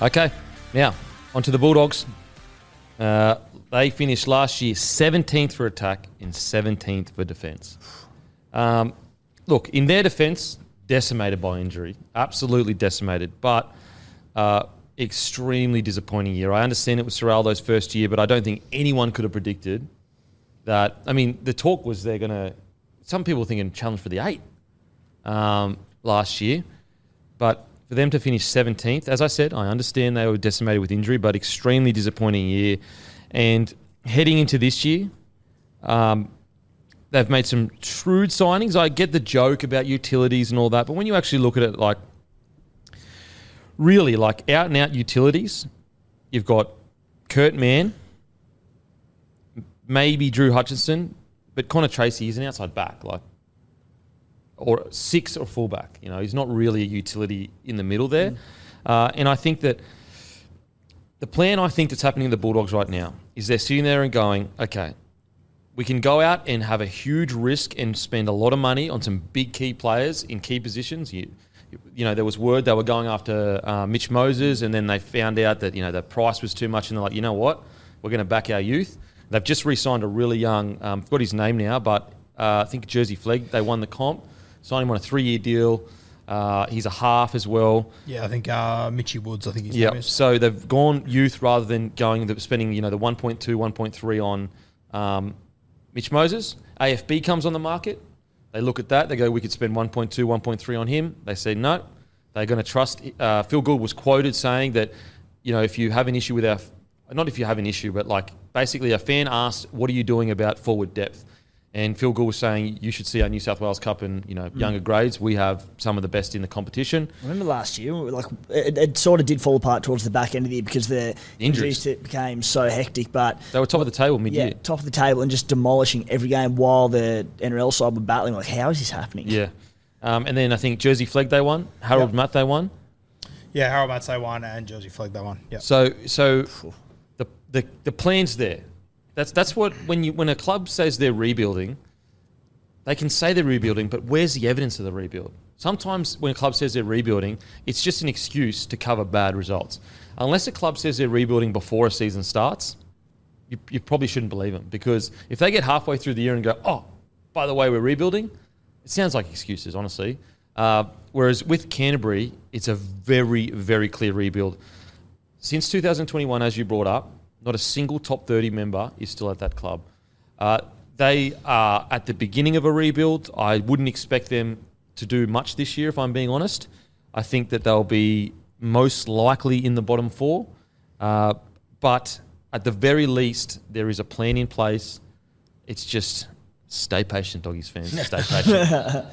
Okay, now onto the Bulldogs. Uh, they finished last year 17th for attack and 17th for defence. Um, look, in their defence, decimated by injury, absolutely decimated, but uh, extremely disappointing year. I understand it was Ciraldo's first year, but I don't think anyone could have predicted that. I mean, the talk was they're going to. Some people thinking challenge for the eight um, last year, but for them to finish 17th, as I said, I understand they were decimated with injury, but extremely disappointing year. And heading into this year, um, they've made some shrewd signings. I get the joke about utilities and all that, but when you actually look at it, like really, like out and out utilities, you've got Kurt Mann, maybe Drew Hutchinson, but Connor Tracey is an outside back, like or six or fullback. You know, he's not really a utility in the middle there. Uh, and I think that the plan I think that's happening in the Bulldogs right now is they're sitting there and going, okay, we can go out and have a huge risk and spend a lot of money on some big key players in key positions. You, you know, there was word they were going after uh, Mitch Moses, and then they found out that you know the price was too much, and they're like, you know what, we're going to back our youth. They've just re-signed a really young, um, forgot his name now, but uh, I think Jersey Flegg. They won the comp, signed him on a three-year deal. Uh, he's a half as well. Yeah, I think uh, Mitchy Woods, I think his Yeah. So they've gone youth rather than going the, spending you know the 1.2, 1.3 on um, Mitch Moses. AFB comes on the market. They look at that. They go, we could spend 1.2, 1.3 on him. They say no. They're going to trust. Uh, Phil Gould was quoted saying that, you know, if you have an issue with our, not if you have an issue, but like basically a fan asked, what are you doing about forward depth? And Phil Gould was saying you should see our New South Wales Cup and you know younger grades. We have some of the best in the competition. Remember last year, like it, it sort of did fall apart towards the back end of the year because the Injuries. injuries became so hectic. But They were top of the table mid yeah, year. top of the table and just demolishing every game while the NRL side were battling. Like, how is this happening? Yeah. Um, and then I think Jersey Flegg they won. Harold Yep. Matt they won. Yeah, Harold Matts they won and Jersey Flegg they won. Yeah. So so the, the the plan's there. That's that's what when you when a club says they're rebuilding, they can say they're rebuilding, but where's the evidence of the rebuild? Sometimes when a club says they're rebuilding, it's just an excuse to cover bad results. Unless a club says they're rebuilding before a season starts, you, you probably shouldn't believe them because if they get halfway through the year and go, oh, by the way, we're rebuilding, it sounds like excuses, honestly. Uh, whereas with Canterbury, it's a very, very clear rebuild. Since 2021, as you brought up, not a single top 30 member is still at that club. Uh, they are at the beginning of a rebuild. I wouldn't expect them to do much this year, if I'm being honest. I think that they'll be most likely in the bottom four. Uh, but at the very least, there is a plan in place. It's just stay patient, doggies fans. Stay patient.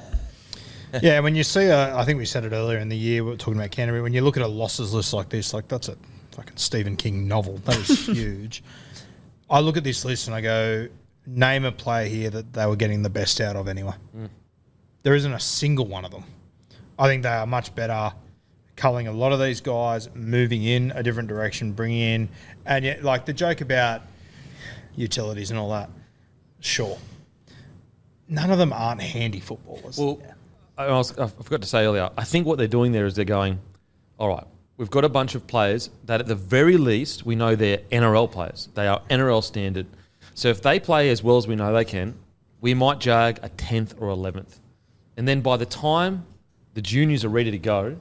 yeah, when you see, a, I think we said it earlier in the year, we were talking about Canterbury. When you look at a losses list like this, like that's a fucking Stephen King novel. That is huge. I look at this list and I go, name a player here that they were getting the best out of anyway. Mm. There isn't a single one of them. I think they are much better culling a lot of these guys, moving in a different direction, bringing in, and yet, like the joke about utilities and all that, sure. None of them aren't handy footballers. Well, I, was, I forgot to say earlier. I think what they're doing there is they're going, all right. We've got a bunch of players that, at the very least, we know they're NRL players. They are NRL standard. So if they play as well as we know they can, we might jag a tenth or eleventh, and then by the time the juniors are ready to go,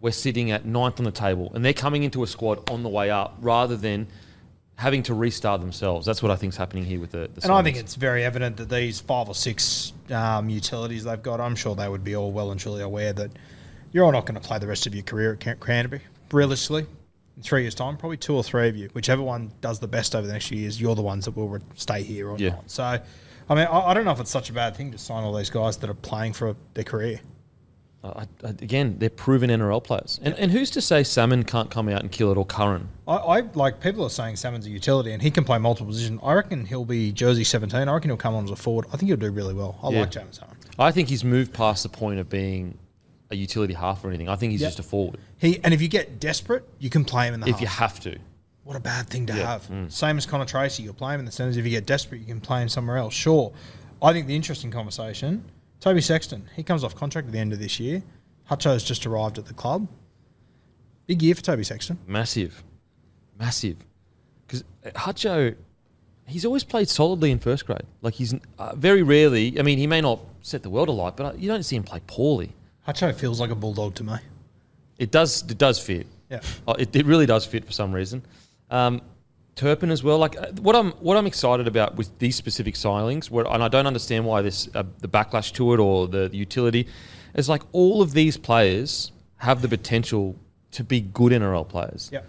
we're sitting at ninth on the table, and they're coming into a squad on the way up rather than having to restart themselves. That's what I think is happening here with the. the and I think it's very evident that these five or six um, utilities they've got, I'm sure they would be all well and truly aware that you're all not going to play the rest of your career at Can- Canterbury. Realistically, in three years' time, probably two or three of you, whichever one does the best over the next few years, you're the ones that will re- stay here or Yeah. not. So, I mean, I, I don't know if it's such a bad thing to sign all these guys that are playing for their career. I, I, again, they're proven NRL players, and and who's to say Salmon can't come out and kill it or Curran? I, I like people are saying Salmon's a utility and he can play multiple positions. I reckon he'll be jersey 17. I reckon he'll come on as a forward. I think he'll do really well. I Yeah. like Jaeman Salmon. I think he's moved past the point of being a utility half or anything. I think he's Yep. just a forward He and if you get desperate, you can play him in the half. if half. you have to. What a bad thing to Yeah, have. mm. Same as Connor Tracey, you'll play him in the centres. If you get desperate, you can play him somewhere else. Sure. I think the interesting conversation, Toby Sexton, he comes off contract at the end of this year. Hutcho's just arrived at the club. Big year for Toby Sexton. Massive, massive. Because Hutcho, he's always played solidly in first grade. Like he's uh, very rarely. I mean, he may not set the world alight, but uh, you don't see him play poorly. Hutcho feels like a bulldog to me. It does. It does fit. Yeah. Oh, it, it really does fit for some reason. Um, Turpin as well. Like uh, what I'm what I'm excited about with these specific signings, where, and I don't understand why this uh, the backlash to it or the, the utility, is like all of these players have the potential to be good NRL players. Yep.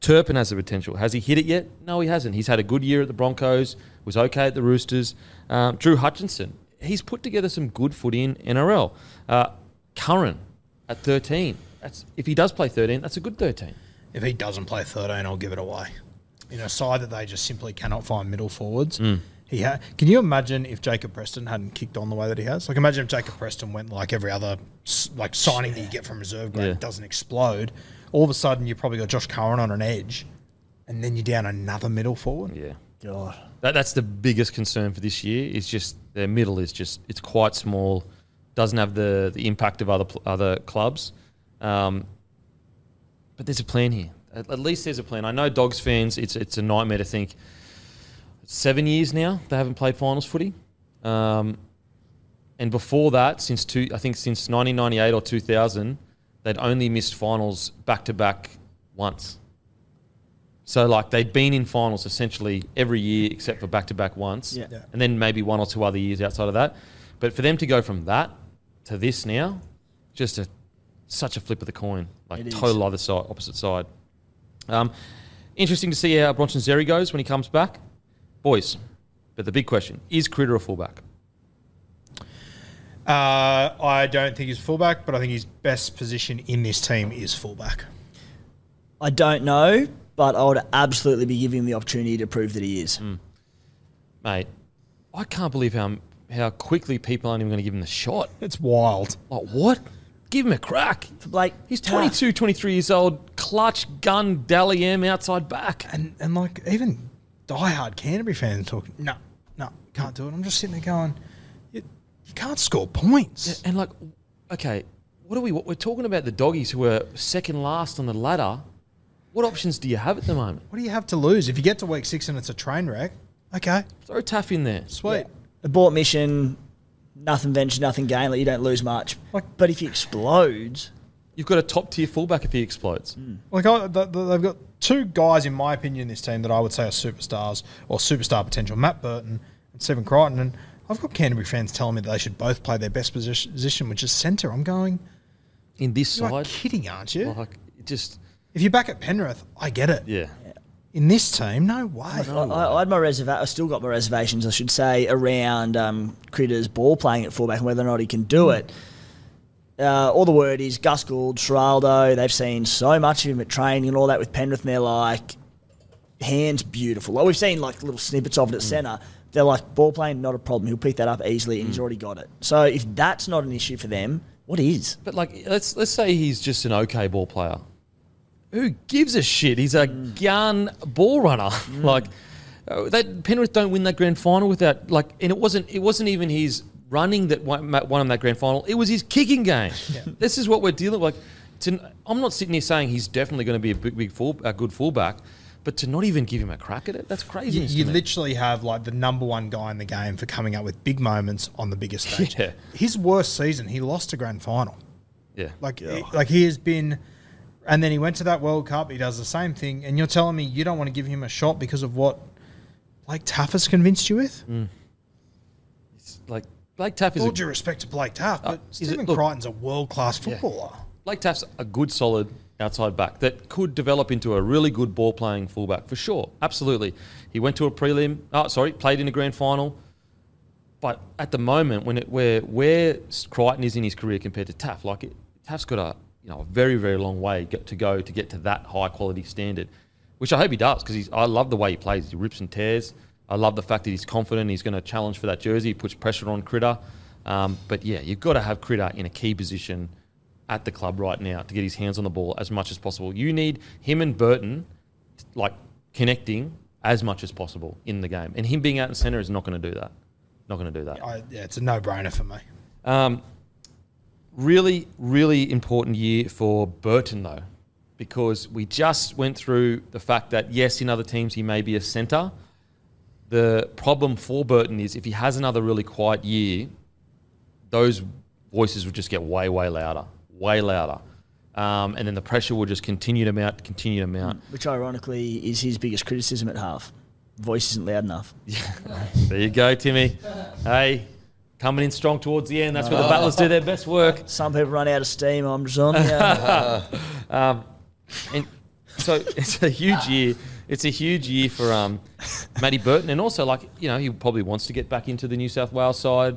Turpin has the potential. Has he hit it yet? No, he hasn't. He's had a good year at the Broncos. Was okay at the Roosters. Um, Drew Hutchinson. He's put together some good footy in NRL. Uh, Curran at 13. That's if he does play 13. That's a good 13. If he doesn't play 13, I'll give it away. In a side that they just simply cannot find middle forwards. Mm. He ha- Can you imagine if Jacob Preston hadn't kicked on the way that he has? Like, imagine if Jacob Preston went like every other like signing that you get from reserve grade Yeah. doesn't explode. All of a sudden, you probably got Josh Curran on an edge, and then you're down another middle forward. Yeah. God. That, that's the biggest concern for this year. Is just their middle is just it's quite small, doesn't have the, the impact of other other clubs. Um, but there's a plan here. At, at least there's a plan. I know Dogs fans. It's it's a nightmare to think. Seven years now they haven't played finals footy, um, and before that, since two, I think since 1998 or 2000, they'd only missed finals back to back once. So like they'd been in finals essentially every year except for back to back once, Yeah. Yeah. and then maybe one or two other years outside of that. But for them to go from that to this now, just a such a flip of the coin, like total other side, opposite side. Um, interesting to see how Bronson Xerri goes when he comes back, boys. But the big question is Critter a fullback? Uh, I don't think he's a fullback, but I think his best position in this team is fullback. I don't know, but I would absolutely be giving him the opportunity to prove that he is. Mate, I can't believe how how quickly people aren't even going to give him the shot. It's wild. Like what? Give him a crack. For Blake, He's Taaffe. 22, 23 years old, clutch, gun, Dally M outside back. And and like even diehard Canterbury fans talking, no, no, can't do it. I'm just sitting there going, you, you can't score points. And like, okay, what are we? What, we're talking about the doggies who are second last on the ladder. What options do you have at the moment? What do you have to lose if you get to week six and it's a train wreck? Okay, Throw Taaffe in there. sweet. Abort mission, nothing ventured, nothing gained. Like you don't lose much. Like- but if he explodes, You've got a top tier fullback if he explodes. Hmm. Like I, th- th- they've got two guys in my opinion in this team that I would say are superstars or superstar potential: Matt Burton and Stephen Crichton. And I've got Canterbury fans telling me that they should both play their best position, which is centre. I'm going. In this You're side, kidding, aren't you? like just If you're back at Penrith, I get it. yeah. In this team, no way. I, I, I had my reserva- I still got my reservations, I should say, around um, Critter's ball playing at fullback and whether or not he can do it. Uh, all the word is Gus Gould, Ciraldo. They've seen so much of him at training and all that with Penrith, and they're like, hands beautiful. Like we've seen like little snippets of it at centre. They're like ball playing, not a problem. He'll pick that up easily, and he's already got it. So if that's not an issue for them, what is? But like, let's let's say he's just an okay ball player. Who gives a shit? He's a gun ball runner. like uh, that Penrith don't win that grand final without like, and it wasn't it wasn't even his running that won, ma- won him that grand final. It was his kicking game. This is what we're dealing with. Like, to, I'm not sitting here saying he's definitely going to be a big, big full, a good fullback, but to not even give him a crack at it, that's crazy. You, you literally have like the number one guy in the game for coming up with big moments on the biggest stage. Yeah. His worst season, he lost a grand final. yeah, Like, he- like he has been, and then he went to that World Cup. He does the same thing, and you're telling me you don't want to give him a shot because of what Blake Taaffe has convinced you with? like Blake Taaffe is All a, due respect to Blake Taaffe, but Uh, it- Stephen look- Crichton's a world class footballer. Blake Taaffe's a good, solid outside back that could develop into a really good ball playing fullback for sure. Absolutely. He went to a prelim. Oh, sorry, played in a grand final. But at the moment, when it where where Crichton is in his career compared to Taaffe, like it, Taaffe's got a you know a very very long way to go to get to that high quality standard, which I hope he does because I love the way he plays. He rips and tears. I love the fact that he's confident. He's going to challenge for that jersey. He puts pressure on Critter. Um, but yeah, you've got to have Critter in a key position at the club right now to get his hands on the ball as much as possible. You need him and Burton like connecting as much as possible in the game, and him being out in centre is not going to do that. Not going to do that. I, yeah, it's a no brainer for me. Um, really, really important year for Burton though, because we just went through the fact that yes, in other teams he may be a centre. The problem for Burton is if he has another really quiet year, those voices would just get way, way louder, way louder. Um, and then the pressure will just continue to mount, continue to mount. Which ironically is his biggest criticism at half. Voice isn't loud enough. There you go, Timmy. Hey, coming in strong towards the end. That's where the battlers do their best work. Some people run out of steam. I'm just on. Yeah. And so it's a huge year. It's a huge year for um, Matty Burton, and also like you know he probably wants to get back into the New South Wales side.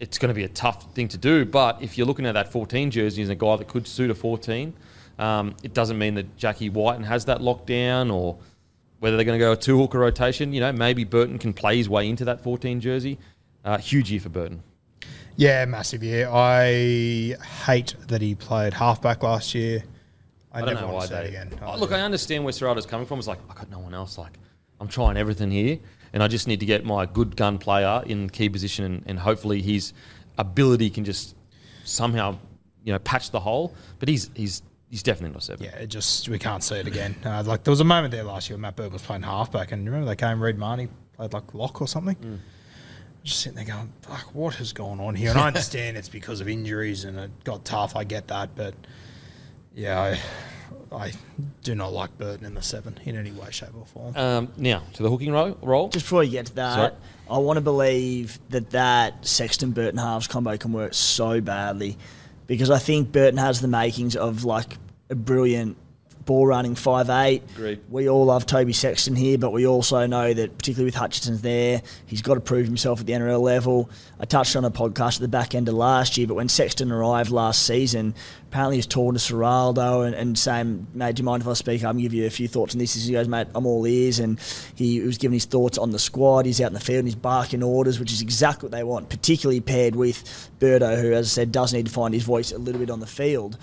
It's going to be a tough thing to do, but if you're looking at that 14 jersey as a guy that could suit a 14, um, it doesn't mean that Jackie Whiten has that locked down, or whether they're going to go a two hooker rotation. You know, maybe Burton can play his way into that 14 jersey. Uh, huge year for Burton. Yeah, massive year. I hate that he played halfback last year. I, I don't never know want why they. again. Oh, look, I understand where Ciraldo's coming from. It's like I got no one else. Like I'm trying everything here, and I just need to get my good gun player in key position, and, and hopefully his ability can just somehow, you know, patch the hole. But he's he's he's definitely not seven. Yeah, it just we can't see it again. Uh, like there was a moment there last year when Matt Burton was playing halfback, and remember they came Reed Mahoney played like lock or something. Mm. Just sitting there going, "Fuck, what has gone on here?" And I understand it's because of injuries and it got tough. I get that, but yeah, I, I do not like Burton in the seven in any way, shape, or form. Um, now to the hooking ro- role. Just before you get to that, Sorry. I want to believe that that Sexton Burton halves combo can work so badly because I think Burton has the makings of like a brilliant ball running five eight. Agreed. We all love Toby Sexton here, but we also know that particularly with Hutchinson's there, he's got to prove himself at the NRL level. I touched on a podcast at the back end of last year, but when Sexton arrived last season, apparently he's talking to Ciraldo and, and saying, mate, do you mind if I speak up and give you a few thoughts on this? He goes, mate, I'm all ears. And he was giving his thoughts on the squad. He's out in the field and he's barking orders, which is exactly what they want, particularly paired with Birdo, who, as I said, does need to find his voice a little bit on the field.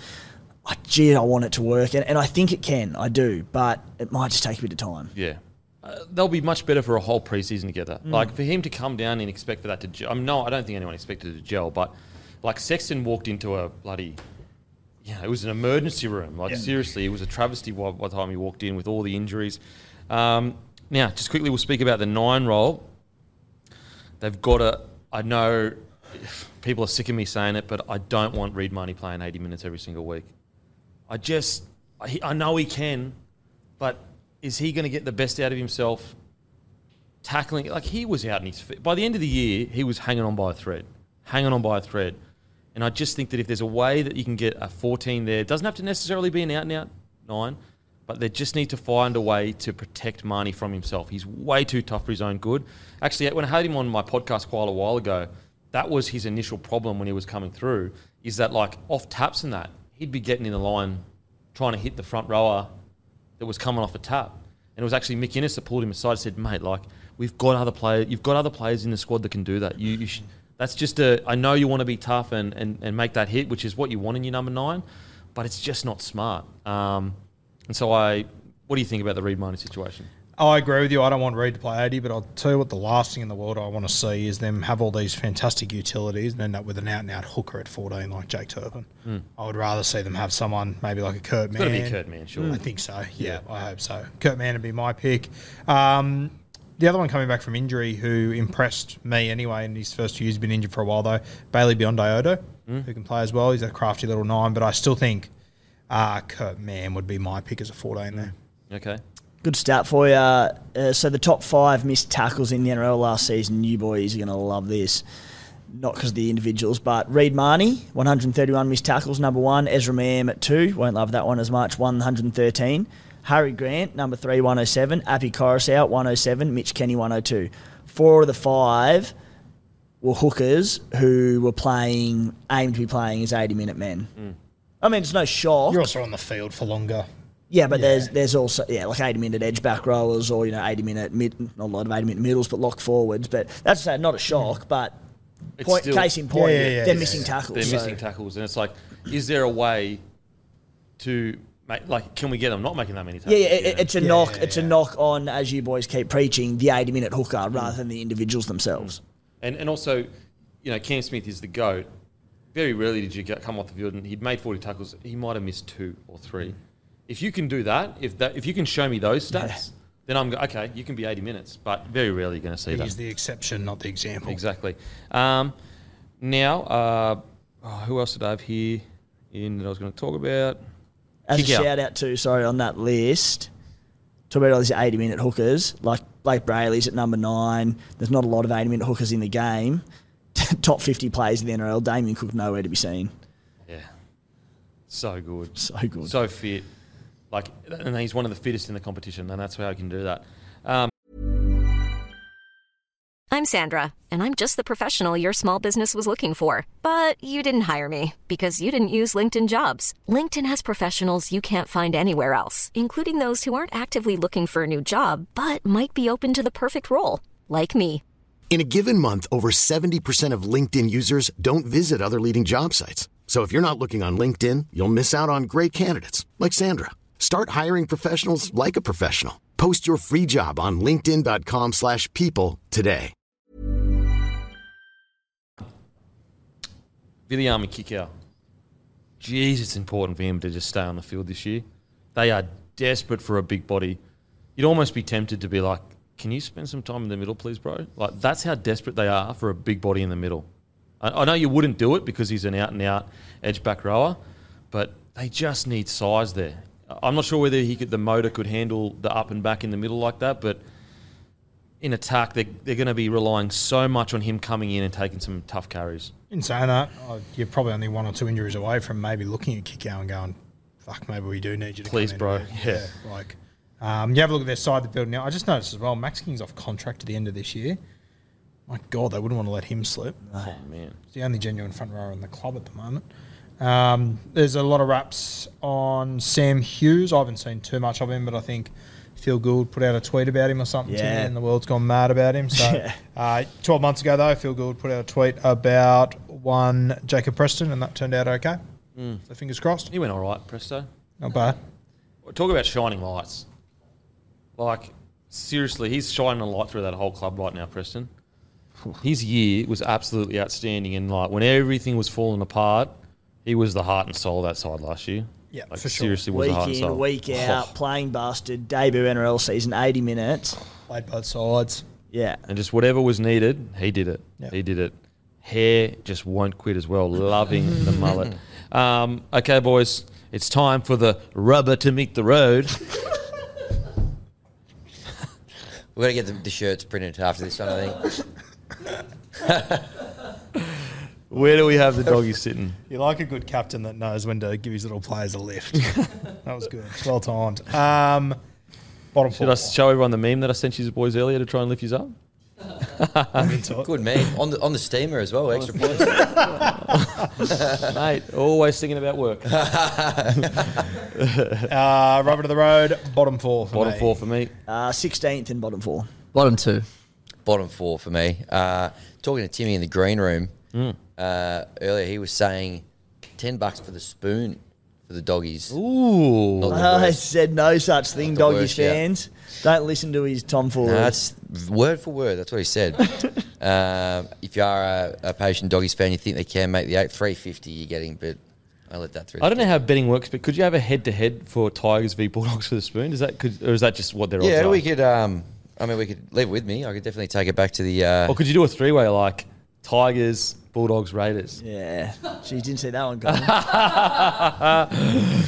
I, gee, I want it to work, and, and I think it can. I do, but it might just take a bit of time. Yeah. Uh, they'll be much better for a whole preseason together. Like for him to come down and expect for that to gel. I mean, no, I don't think anyone expected it to gel, but like Sexton walked into a bloody, yeah, it was an emergency room. Like seriously, it was a travesty by, by the time he walked in with all the injuries. Um, now, just quickly, we'll speak about the nine role. They've got a. I know people are sick of me saying it, but I don't want Reed Mahoney playing 80 minutes every single week. I just, I, I know he can, but is he going to get the best out of himself tackling? Like he was out in his feet. By the end of the year, he was hanging on by a thread, hanging on by a thread. And I just think that if there's a way that you can get a 14 there, it doesn't have to necessarily be an out and out nine, but they just need to find a way to protect Mahoney from himself. He's way too tough for his own good. Actually, when I had him on my podcast quite a while ago, that was his initial problem when he was coming through. Is that like off taps and that he'd be getting in the line, trying to hit the front rower that was coming off a tap, and it was actually Mick Ennis that pulled him aside and said, "Mate, like we've got other players, you've got other players in the squad that can do that. You, you sh- that's just a. I know you want to be tough and, and and make that hit, which is what you want in your number nine, but it's just not smart. Um, and so I, what do you think about the Reed Mahoney situation? I agree with you. I don't want Reed to play 80, but I'll tell you what the last thing in the world I want to see is them have all these fantastic utilities and end up with an out and out hooker at 14 like Jake Turpin. I would rather see them have someone maybe like a Kurt Mann. got to be Kurt Mann, sure. I think so. Yeah, I hope so. Kurt Mann would be my pick. Um, the other one coming back from injury, who impressed me anyway in his first few years, been injured for a while though, Bailey Biondi-Odo, who can play as well. He's a crafty little nine, but I still think uh, Kurt Mann would be my pick as a 14 there. Okay. Good start for you. Uh, so the top five missed tackles in the NRL last season. You boys are going to love this. Not because of the individuals, but Reed Mahoney, 131 missed tackles, number one. Ezra Mam at two, won't love that one as much, 113. Harry Grant, number three, 107. Api Koroisau, 107. Mitch Kenny, 102. Four of the five were hookers who were playing, aimed to be playing as 80 minute men. I mean, it's no shock. You're also on the field for longer. Yeah, but there's there's also yeah like eighty minute edge back rowers or you know eighty minute mid not a lot of eighty minute middles but lock forwards. But that's uh, not a shock. But It's point, still- case in point, Yeah, yeah, yeah, they're yeah, missing yeah. tackles. They're so- missing tackles, and it's like, is there a way to make like? Can we get them not making that many tackles? Yeah, yeah, it, it's a Yeah, knock. yeah, it's a knock on, as you boys keep preaching, the eighty minute hooker rather than the individuals themselves. And and also, you know, Cam Smith is the goat. Very rarely did you get, come off the field and he'd made forty tackles. He might have missed two or three. If you can do that, if that, if you can show me those stats, then I'm go- okay. You can be eighty minutes, but very rarely you're going to see that. He's the exception, not the example. Exactly. Um, now, uh, oh, who else did I have here in that I was going to talk about? As Kick a out. shout out too, sorry, on that list, talk about all these 80 minute hookers, like Blayke Brailey's at number nine. There's not a lot of 80 minute hookers in the game. Top 50 players in the NRL, Damien Cook nowhere to be seen. Yeah, so good, So good. so fit. Like, and he's one of the fittest in the competition, and that's how he can do that. Um, I'm Sandra, and I'm just the professional your small business was looking for. But you didn't hire me because you didn't use LinkedIn jobs. LinkedIn has professionals you can't find anywhere else, including those who aren't actively looking for a new job but might be open to the perfect role, like me. In a given month, over 70% of LinkedIn users don't visit other leading job sites. So if you're not looking on LinkedIn, you'll miss out on great candidates like Sandra. Start hiring professionals like a professional. Post your free job on linkedin.com/people slash people today. Viliame Kikau. Jeez, it's important for him to just stay on the field this year. They are desperate for a big body. You'd almost be tempted to be like, "Can you spend some time in the middle, please, bro?" Like that's how desperate they are for a big body in the middle. I, I know you wouldn't do it because he's an out and out edge back rower, but they just need size there. I'm not sure whether he could, the motor could handle the up and back in the middle like that, but in attack, they're, they're going to be relying so much on him coming in and taking some tough carries. In saying that, oh, you're probably only one or two injuries away from maybe looking at Kikau and going, fuck, maybe we do need you to Please, bro. here." Yeah. like, um, you have a look at their side of the build now. I just noticed as well, Max King's off contract at the end of this year. My God, they wouldn't want to let him slip. Oh, man. He's the only genuine front rower in the club at the moment. Um, there's a lot of raps on Sam Hughes. I haven't seen too much of him, but I think Phil Gould put out a tweet about him or something, Yeah. and the world's gone mad about him. So, Yeah. uh, 12 months ago, though, Phil Gould put out a tweet about one Jacob Preston, and that turned out okay. So, fingers crossed. He went all right, Presto. Not bad. Talk about shining lights. Like, seriously, he's shining a light through that whole club right now, Preston. His year was absolutely outstanding, and like when everything was falling apart, he was the heart and soul of that side last year. Yeah, like, for sure. seriously was the Week heart and in, soul. week in week out, Oh, playing bastard, debut NRL season, 80 minutes. Played both sides. Yeah. and just whatever was needed, he did it. Yeah. He did it. Hair just won't quit as well. Loving the mullet. Um, okay, boys, it's time for the rubber to meet the road. We've got to get the, the shirts printed after this one, I think. Where do we have the doggy sitting? You like a good captain that knows when to give his little players a lift. that was good. Well timed. Um, bottom Should four. I show everyone the meme that I sent you boys earlier to try and lift you up? I'm into it. Good man. On the on the steamer as well. Extra points. Mate, always thinking about work. Uh, rubber to the road, bottom four. For Bottom me. four for me. Uh, 16th and bottom four. Bottom two. Bottom four for me. Uh, talking to Timmy in the green room Hmm. uh, earlier, he was saying ten bucks for the spoon for the doggies. Ooh. Not the I said no such thing, the doggies worst, yeah. fans. Don't listen to his tomfoolery. No, that's word for word. That's what he said. um, if you are a, a patient doggies fan, you think they can make the eight three fifty. You're getting, but I let that through. I don't know how betting works, but could you have a head to head for Tigers v Bulldogs for the spoon? Is that could, or is that just what their odds Yeah, are? we could. Um, I mean, we could leave it with me. I could definitely take it back to the. Uh, Or could you do a three way like Tigers, Bulldogs, Raiders? yeah. She didn't see that one coming.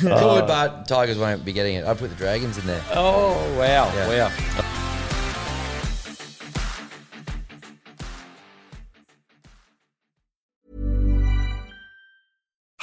Could, but Tigers won't be getting it. I'd put the Dragons in there. Oh wow, Yeah. wow.